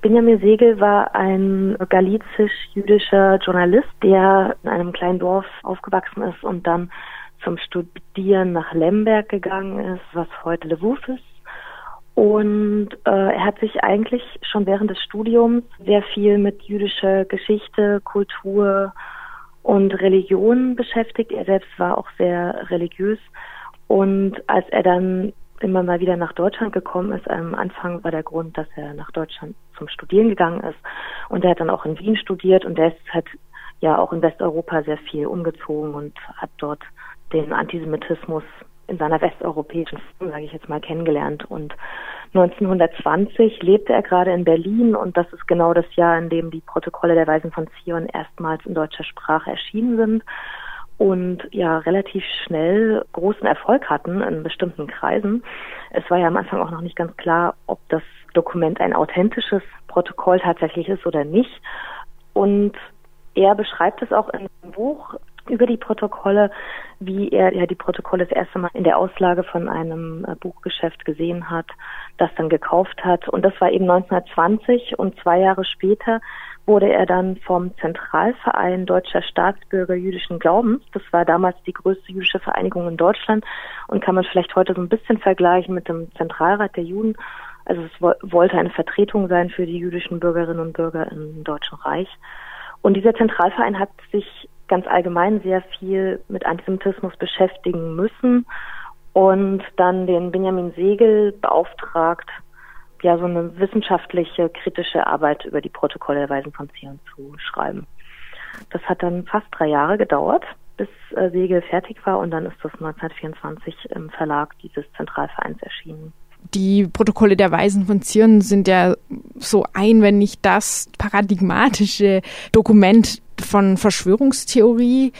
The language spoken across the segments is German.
Benjamin Segel war ein galizisch-jüdischer Journalist, der in einem kleinen Dorf aufgewachsen ist und dann zum Studieren nach Lemberg gegangen ist, was heute Lwów ist. Und äh, er hat sich eigentlich schon während des Studiums sehr viel mit jüdischer Geschichte, Kultur und Religion beschäftigt. Er selbst war auch sehr religiös. Und als er dann immer mal wieder nach Deutschland gekommen ist. Am Anfang war der Grund, dass er nach Deutschland zum Studieren gegangen ist. Und er hat dann auch in Wien studiert und er ist halt ja auch in Westeuropa sehr viel umgezogen und hat dort den Antisemitismus in seiner westeuropäischen Form, sage ich jetzt mal, kennengelernt. Und 1920 lebte er gerade in Berlin und das ist genau das Jahr, in dem die Protokolle der Weisen von Zion erstmals in deutscher Sprache erschienen sind und ja relativ schnell großen Erfolg hatten in bestimmten Kreisen. Es war ja am Anfang auch noch nicht ganz klar, ob das Dokument ein authentisches Protokoll tatsächlich ist oder nicht. Und er beschreibt es auch in dem Buch über die Protokolle, wie er ja die Protokolle das erste Mal in der Auslage von einem äh, Buchgeschäft gesehen hat, das dann gekauft hat. Und das war eben 1920 und zwei Jahre später wurde er dann vom Zentralverein Deutscher Staatsbürger jüdischen Glaubens, das war damals die größte jüdische Vereinigung in Deutschland und kann man vielleicht heute so ein bisschen vergleichen mit dem Zentralrat der Juden. Also es wollte eine Vertretung sein für die jüdischen Bürgerinnen und Bürger im Deutschen Reich. Und dieser Zentralverein hat sich ganz allgemein sehr viel mit Antisemitismus beschäftigen müssen und dann den Benjamin Segel beauftragt, ja so eine wissenschaftliche, kritische Arbeit über die Protokolle der Weisen von Zion zu schreiben. Das hat dann fast drei Jahre gedauert, bis äh, Segel fertig war und dann ist das 1924 im Verlag dieses Zentralvereins erschienen. Die Protokolle der Weisen von Zion sind ja so ein, wenn nicht das paradigmatische Dokument von Verschwörungstheorie.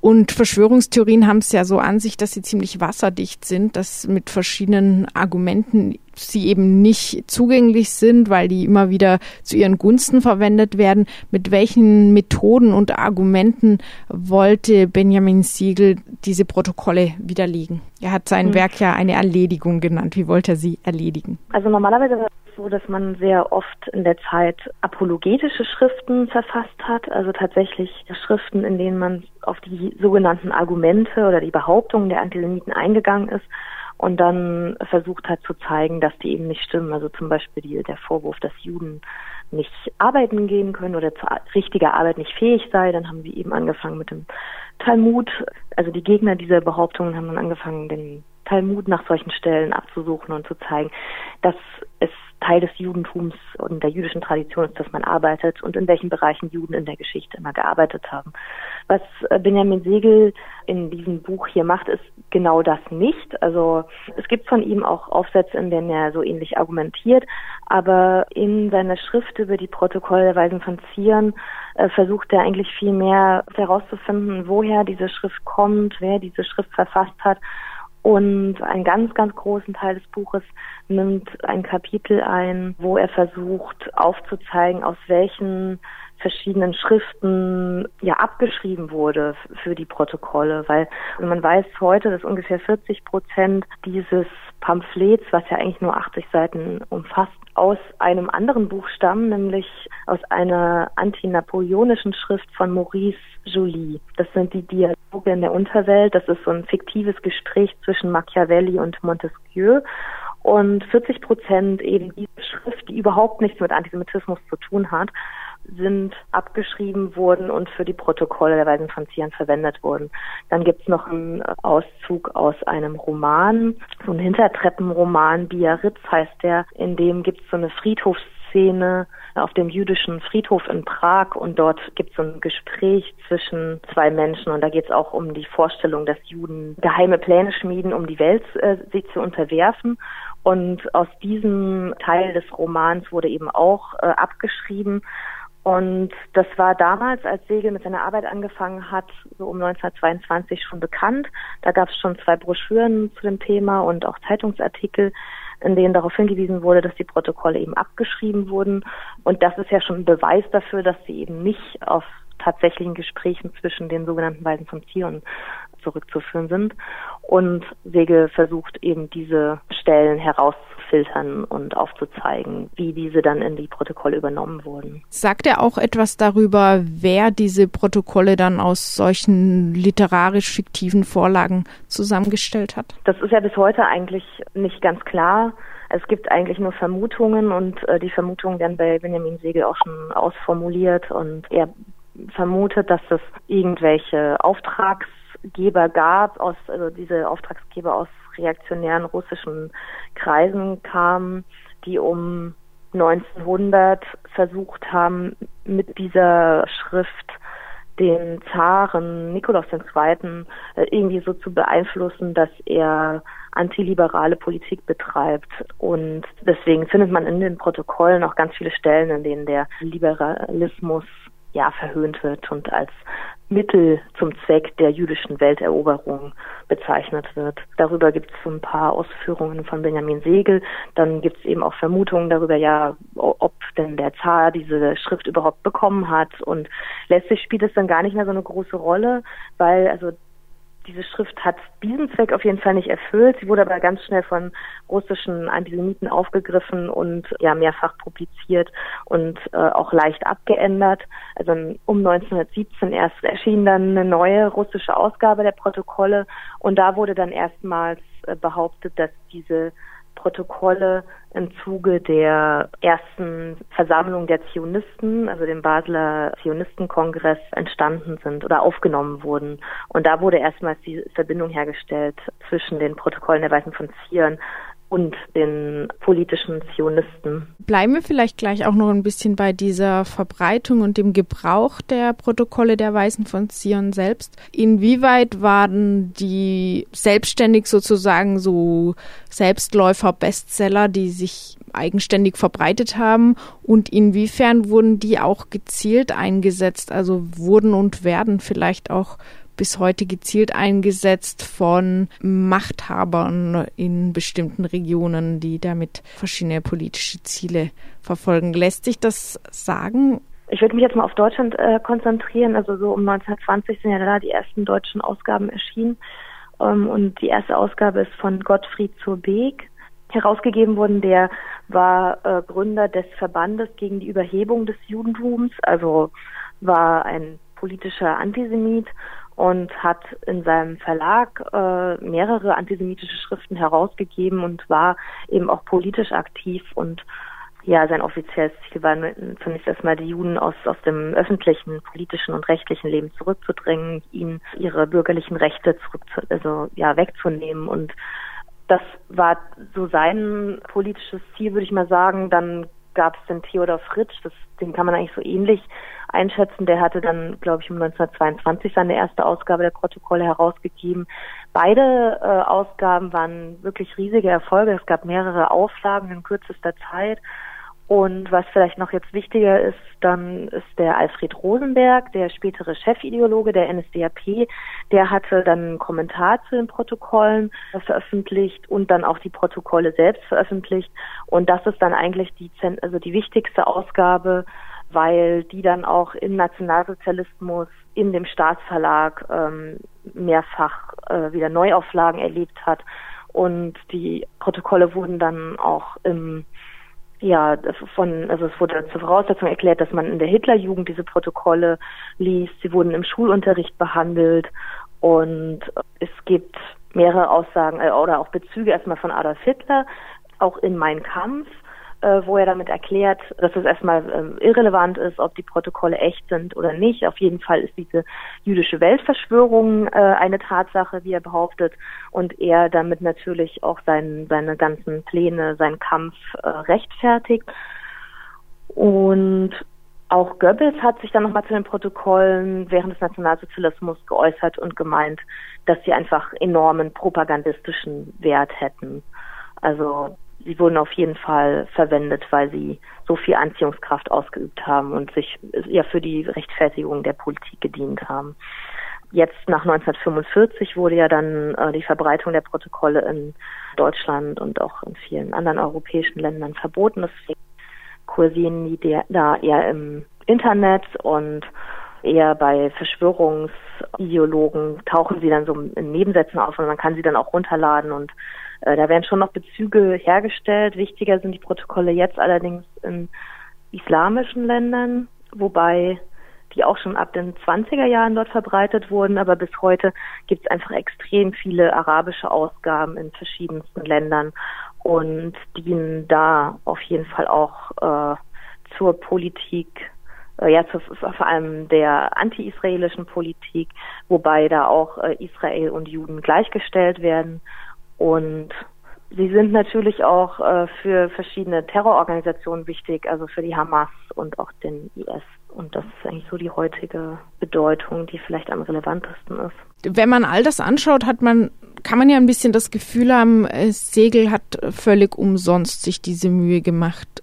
Und Verschwörungstheorien haben es ja so an sich, dass sie ziemlich wasserdicht sind, dass mit verschiedenen Argumenten sie eben nicht zugänglich sind, weil die immer wieder zu ihren Gunsten verwendet werden. Mit welchen Methoden und Argumenten wollte Benjamin Siegel diese Protokolle widerlegen? Er hat sein mhm. Werk ja eine Erledigung genannt. Wie wollte er sie erledigen? Also normalerweise so, dass man sehr oft in der Zeit apologetische Schriften verfasst hat, also tatsächlich Schriften, in denen man auf die sogenannten Argumente oder die Behauptungen der Antisemiten eingegangen ist und dann versucht hat zu zeigen, dass die eben nicht stimmen. Also zum Beispiel die, der Vorwurf, dass Juden nicht arbeiten gehen können oder zu richtiger Arbeit nicht fähig sei. Dann haben sie eben angefangen mit dem Talmud. Also die Gegner dieser Behauptungen haben dann angefangen, den Talmud nach solchen Stellen abzusuchen und zu zeigen, dass es Teil des Judentums und der jüdischen Tradition ist, dass man arbeitet und in welchen Bereichen Juden in der Geschichte immer gearbeitet haben. Was äh, Benjamin Segel in diesem Buch hier macht, ist genau das nicht. Also es gibt von ihm auch Aufsätze, in denen er so ähnlich argumentiert, aber in seiner Schrift über die Protokolle der Weisen von Zion äh, versucht er eigentlich viel mehr herauszufinden, woher diese Schrift kommt, wer diese Schrift verfasst hat und einen ganz, ganz großen Teil des Buches nimmt ein Kapitel ein, wo er versucht aufzuzeigen, aus welchen verschiedenen Schriften ja abgeschrieben wurde für die Protokolle, weil man weiß heute, dass ungefähr 40 Prozent dieses Pamphlets, was ja eigentlich nur 80 Seiten umfasst, aus einem anderen Buch stammen, nämlich aus einer antinapoleonischen Schrift von Maurice Joly. Das sind die Dialoge in der Unterwelt. Das ist so ein fiktives Gespräch zwischen Machiavelli und Montesquieu. Und 40 Prozent eben diese Schrift, die überhaupt nichts mit Antisemitismus zu tun hat, sind abgeschrieben worden und für die Protokolle der Weisen von Zion verwendet wurden. Dann gibt's noch einen Auszug aus einem Roman, so ein Hintertreppenroman, Biarritz heißt der, in dem gibt's so eine Friedhofsszene auf dem jüdischen Friedhof in Prag und dort gibt's so ein Gespräch zwischen zwei Menschen und da geht's auch um die Vorstellung, dass Juden geheime Pläne schmieden, um die Welt äh, sie zu unterwerfen. Und aus diesem Teil des Romans wurde eben auch äh, abgeschrieben, und das war damals, als Segel mit seiner Arbeit angefangen hat, so um 1922 schon bekannt. Da gab es schon zwei Broschüren zu dem Thema und auch Zeitungsartikel, in denen darauf hingewiesen wurde, dass die Protokolle eben abgeschrieben wurden. Und das ist ja schon ein Beweis dafür, dass sie eben nicht auf tatsächlichen Gesprächen zwischen den sogenannten Weisen von Zion zurückzuführen sind. Und Segel versucht eben diese Stellen herauszufiltern und aufzuzeigen, wie diese dann in die Protokolle übernommen wurden. Sagt er auch etwas darüber, wer diese Protokolle dann aus solchen literarisch fiktiven Vorlagen zusammengestellt hat? Das ist ja bis heute eigentlich nicht ganz klar. Es gibt eigentlich nur Vermutungen und äh, die Vermutungen werden bei Benjamin Segel auch schon ausformuliert und er vermutet, dass es irgendwelche Auftragsgeber gab, aus, also diese Auftragsgeber aus reaktionären russischen Kreisen kamen, die um 1900 versucht haben, mit dieser Schrift den Zaren Nikolaus II. Äh, irgendwie so zu beeinflussen, dass er antiliberale Politik betreibt. Und deswegen findet man in den Protokollen auch ganz viele Stellen, in denen der Liberalismus ja verhöhnt wird und als Mittel zum Zweck der jüdischen Welteroberung bezeichnet wird. Darüber gibt es ein paar Ausführungen von Benjamin Segel. Dann gibt es eben auch Vermutungen darüber, ja, ob denn der Zar diese Schrift überhaupt bekommen hat. Und letztlich spielt es dann gar nicht mehr so eine große Rolle, weil also diese Schrift hat diesen Zweck auf jeden Fall nicht erfüllt. Sie wurde aber ganz schnell von russischen Antisemiten aufgegriffen und ja mehrfach publiziert und äh, auch leicht abgeändert. Also um 1917 erst erschien dann eine neue russische Ausgabe der Protokolle und da wurde dann erstmals äh, behauptet, dass diese Protokolle im Zuge der ersten Versammlung der Zionisten, also dem Basler Zionistenkongress, entstanden sind oder aufgenommen wurden. Und da wurde erstmals die Verbindung hergestellt zwischen den Protokollen der Weißen von Zion und den politischen Zionisten. Bleiben wir vielleicht gleich auch noch ein bisschen bei dieser Verbreitung und dem Gebrauch der Protokolle der Weisen von Zion selbst. Inwieweit waren die selbstständig sozusagen so Selbstläufer, Bestseller, die sich eigenständig verbreitet haben und inwiefern wurden die auch gezielt eingesetzt, also wurden und werden vielleicht auch bis heute gezielt eingesetzt von Machthabern in bestimmten Regionen, die damit verschiedene politische Ziele verfolgen. Lässt sich das sagen? Ich würde mich jetzt mal auf Deutschland äh, konzentrieren. Also so um 1920 sind ja da die ersten deutschen Ausgaben erschienen. Ähm, und die erste Ausgabe ist von Gottfried zur Beek herausgegeben worden. Der war äh, Gründer des Verbandes gegen die Überhebung des Judentums, also war ein politischer Antisemit und hat in seinem Verlag äh, mehrere antisemitische Schriften herausgegeben und war eben auch politisch aktiv und ja, sein offizielles Ziel war zunächst erstmal die Juden aus, aus dem öffentlichen, politischen und rechtlichen Leben zurückzudrängen, ihnen ihre bürgerlichen Rechte zurück, also ja, wegzunehmen und das war so sein politisches Ziel, würde ich mal sagen. Dann gab es den Theodor Fritsch, das, den kann man eigentlich so ähnlich einschätzen. Der hatte dann, glaube ich, um 1922 seine erste Ausgabe der Protokolle herausgegeben. Beide äh, Ausgaben waren wirklich riesige Erfolge. Es gab mehrere Auflagen in kürzester Zeit. Und was vielleicht noch jetzt wichtiger ist, dann ist der Alfred Rosenberg, der spätere Chefideologe der NSDAP, der hatte dann einen Kommentar zu den Protokollen veröffentlicht und dann auch die Protokolle selbst veröffentlicht. Und das ist dann eigentlich die, also die wichtigste Ausgabe, weil die dann auch im Nationalsozialismus in dem Staatsverlag ähm, mehrfach äh, wieder Neuauflagen erlebt hat. Und die Protokolle wurden dann auch im ja, von, also es wurde zur Voraussetzung erklärt, dass man in der Hitlerjugend diese Protokolle liest. Sie wurden im Schulunterricht behandelt und es gibt mehrere Aussagen äh, oder auch Bezüge erstmal von Adolf Hitler, auch in Mein Kampf wo er damit erklärt, dass es erstmal ähm, irrelevant ist, ob die Protokolle echt sind oder nicht. Auf jeden Fall ist diese jüdische Weltverschwörung äh, eine Tatsache, wie er behauptet, und er damit natürlich auch sein, seine ganzen Pläne, seinen Kampf äh, rechtfertigt. Und auch Goebbels hat sich dann nochmal zu den Protokollen während des Nationalsozialismus geäußert und gemeint, dass sie einfach enormen propagandistischen Wert hätten. Also sie wurden auf jeden Fall verwendet, weil sie so viel Anziehungskraft ausgeübt haben und sich ja für die Rechtfertigung der Politik gedient haben. Jetzt nach 1945 wurde ja dann äh, die Verbreitung der Protokolle in Deutschland und auch in vielen anderen europäischen Ländern verboten. Deswegen kursieren die da eher im Internet und Eher bei Verschwörungsideologen tauchen sie dann so in Nebensätzen auf und man kann sie dann auch runterladen und äh, da werden schon noch Bezüge hergestellt. Wichtiger sind die Protokolle jetzt allerdings in islamischen Ländern, wobei die auch schon ab den 20er Jahren dort verbreitet wurden, aber bis heute gibt es einfach extrem viele arabische Ausgaben in verschiedensten Ländern und dienen da auf jeden Fall auch äh, zur Politik, äh, ja, zu, vor allem der anti-israelischen Politik, wobei da auch äh, Israel und Juden gleichgestellt werden und Sie sind natürlich auch äh, für verschiedene Terrororganisationen wichtig, also für die Hamas und auch den IS. Und das ist eigentlich so die heutige Bedeutung, die vielleicht am relevantesten ist. Wenn man all das anschaut, hat man, kann man ja ein bisschen das Gefühl haben, äh, Segel hat völlig umsonst sich diese Mühe gemacht.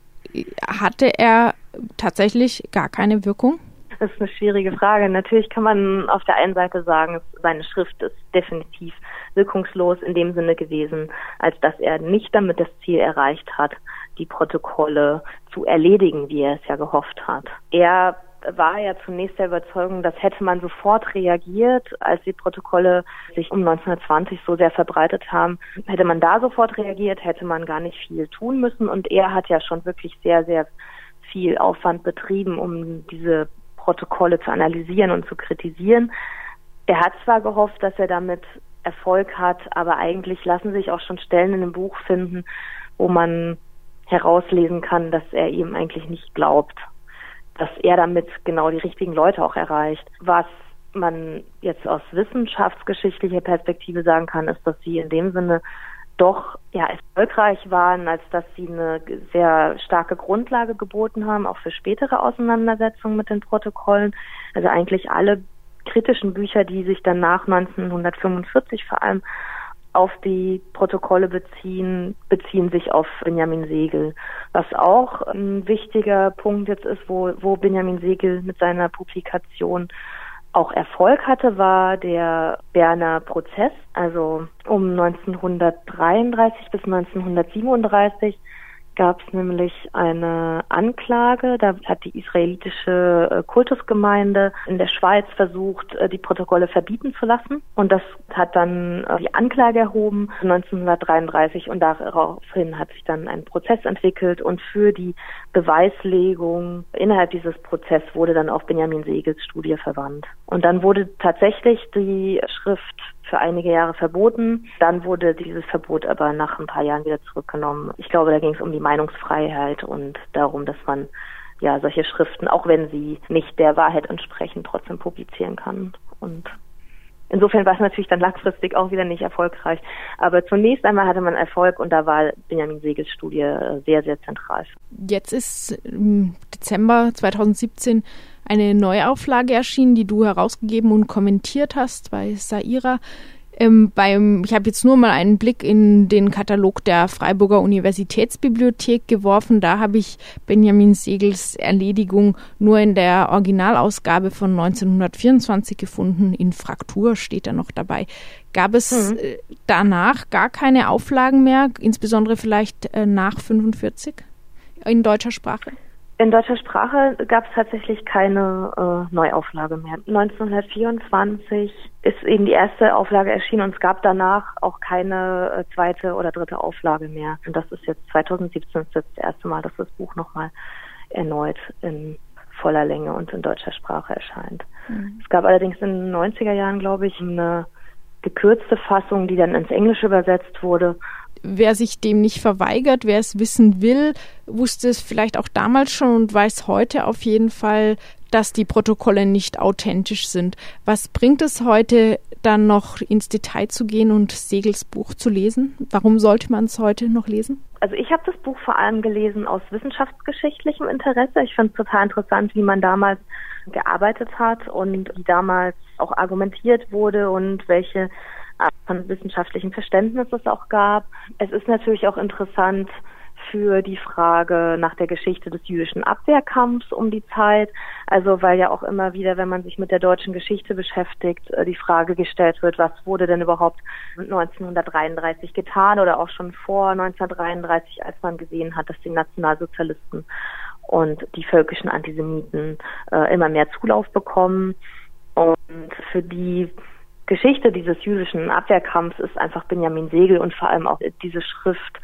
Hatte er tatsächlich gar keine Wirkung? Das ist eine schwierige Frage. Natürlich kann man auf der einen Seite sagen, seine Schrift ist definitiv wirkungslos in dem Sinne gewesen, als dass er nicht damit das Ziel erreicht hat, die Protokolle zu erledigen, wie er es ja gehofft hat. Er war ja zunächst der Überzeugung, dass hätte man sofort reagiert, als die Protokolle sich um 1920 so sehr verbreitet haben, hätte man da sofort reagiert, hätte man gar nicht viel tun müssen. Und er hat ja schon wirklich sehr, sehr viel Aufwand betrieben, um diese Protokolle zu analysieren und zu kritisieren. Er hat zwar gehofft, dass er damit Erfolg hat, aber eigentlich lassen sich auch schon Stellen in dem Buch finden, wo man herauslesen kann, dass er ihm eigentlich nicht glaubt, dass er damit genau die richtigen Leute auch erreicht. Was man jetzt aus wissenschaftsgeschichtlicher Perspektive sagen kann, ist, dass sie in dem Sinne doch ja erfolgreich waren, als dass sie eine sehr starke Grundlage geboten haben, auch für spätere Auseinandersetzungen mit den Protokollen. Also eigentlich alle kritischen Bücher, die sich dann nach 1945 vor allem auf die Protokolle beziehen, beziehen sich auf Benjamin Segel. Was auch ein wichtiger Punkt jetzt ist, wo, wo Benjamin Segel mit seiner Publikation auch Erfolg hatte, war der Berner Prozess, also um 1933 bis 1937 gab es nämlich eine Anklage. Da hat die israelitische äh, Kultusgemeinde in der Schweiz versucht, äh, die Protokolle verbieten zu lassen. Und das hat dann äh, die Anklage erhoben 1933 und daraufhin hat sich dann ein Prozess entwickelt und für die Beweislegung innerhalb dieses Prozesses wurde dann auch Benjamin Segels Studie verwandt. Und dann wurde tatsächlich die Schrift für einige Jahre verboten. Dann wurde dieses Verbot aber nach ein paar Jahren wieder zurückgenommen. Ich glaube, da ging es um die Meinungsfreiheit und darum, dass man ja solche Schriften, auch wenn sie nicht der Wahrheit entsprechen, trotzdem publizieren kann. Und Insofern war es natürlich dann langfristig auch wieder nicht erfolgreich. Aber zunächst einmal hatte man Erfolg und da war Benjamin Segels Studie äh, sehr, sehr zentral. Jetzt ist im Dezember 2017 eine Neuauflage erschienen, die du herausgegeben und kommentiert hast bei Saira. Ähm, beim, ich habe jetzt nur mal einen Blick in den Katalog der Freiburger Universitätsbibliothek geworfen. Da habe ich Benjamin Segels Erledigung nur in der Originalausgabe von 1924 gefunden. In Fraktur steht er noch dabei. Gab es mhm. äh, danach gar keine Auflagen mehr, insbesondere vielleicht äh, nach 45 in deutscher Sprache? In deutscher Sprache gab es tatsächlich keine äh, Neuauflage mehr. 1924 ist eben die erste Auflage erschienen und es gab danach auch keine äh, zweite oder dritte Auflage mehr. Und das ist jetzt 2017 ist das erste Mal, dass das Buch nochmal erneut in voller Länge und in deutscher Sprache erscheint. Mhm. Es gab allerdings in den 90er Jahren, glaube ich, eine gekürzte Fassung, die dann ins Englische übersetzt wurde wer sich dem nicht verweigert, wer es wissen will, wusste es vielleicht auch damals schon und weiß heute auf jeden Fall, dass die Protokolle nicht authentisch sind. Was bringt es heute dann noch ins Detail zu gehen und Segels Buch zu lesen? Warum sollte man es heute noch lesen? Also ich habe das Buch vor allem gelesen aus wissenschaftsgeschichtlichem Interesse. Ich finde es total interessant, wie man damals gearbeitet hat und wie damals auch argumentiert wurde und welche von wissenschaftlichem Verständnis es auch gab. Es ist natürlich auch interessant für die Frage nach der Geschichte des jüdischen Abwehrkampfs um die Zeit. Also weil ja auch immer wieder, wenn man sich mit der deutschen Geschichte beschäftigt, äh, die Frage gestellt wird, was wurde denn überhaupt 1933 getan oder auch schon vor 1933, als man gesehen hat, dass die Nationalsozialisten und die völkischen Antisemiten äh, immer mehr Zulauf bekommen. Und für die Geschichte dieses jüdischen Abwehrkampfs ist einfach Benjamin Segel und vor allem auch diese Schrift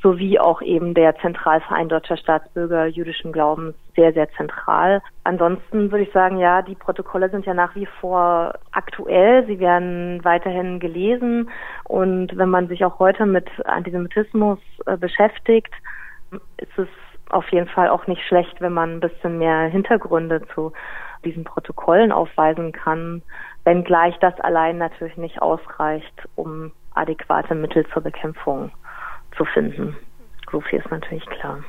sowie auch eben der Zentralverein deutscher Staatsbürger jüdischen Glaubens sehr, sehr zentral. Ansonsten würde ich sagen, ja, die Protokolle sind ja nach wie vor aktuell. Sie werden weiterhin gelesen. Und wenn man sich auch heute mit Antisemitismus äh, beschäftigt, ist es auf jeden Fall auch nicht schlecht, wenn man ein bisschen mehr Hintergründe zu diesen Protokollen aufweisen kann, wenngleich das allein natürlich nicht ausreicht, um adäquate Mittel zur Bekämpfung zu finden. So viel ist natürlich klar.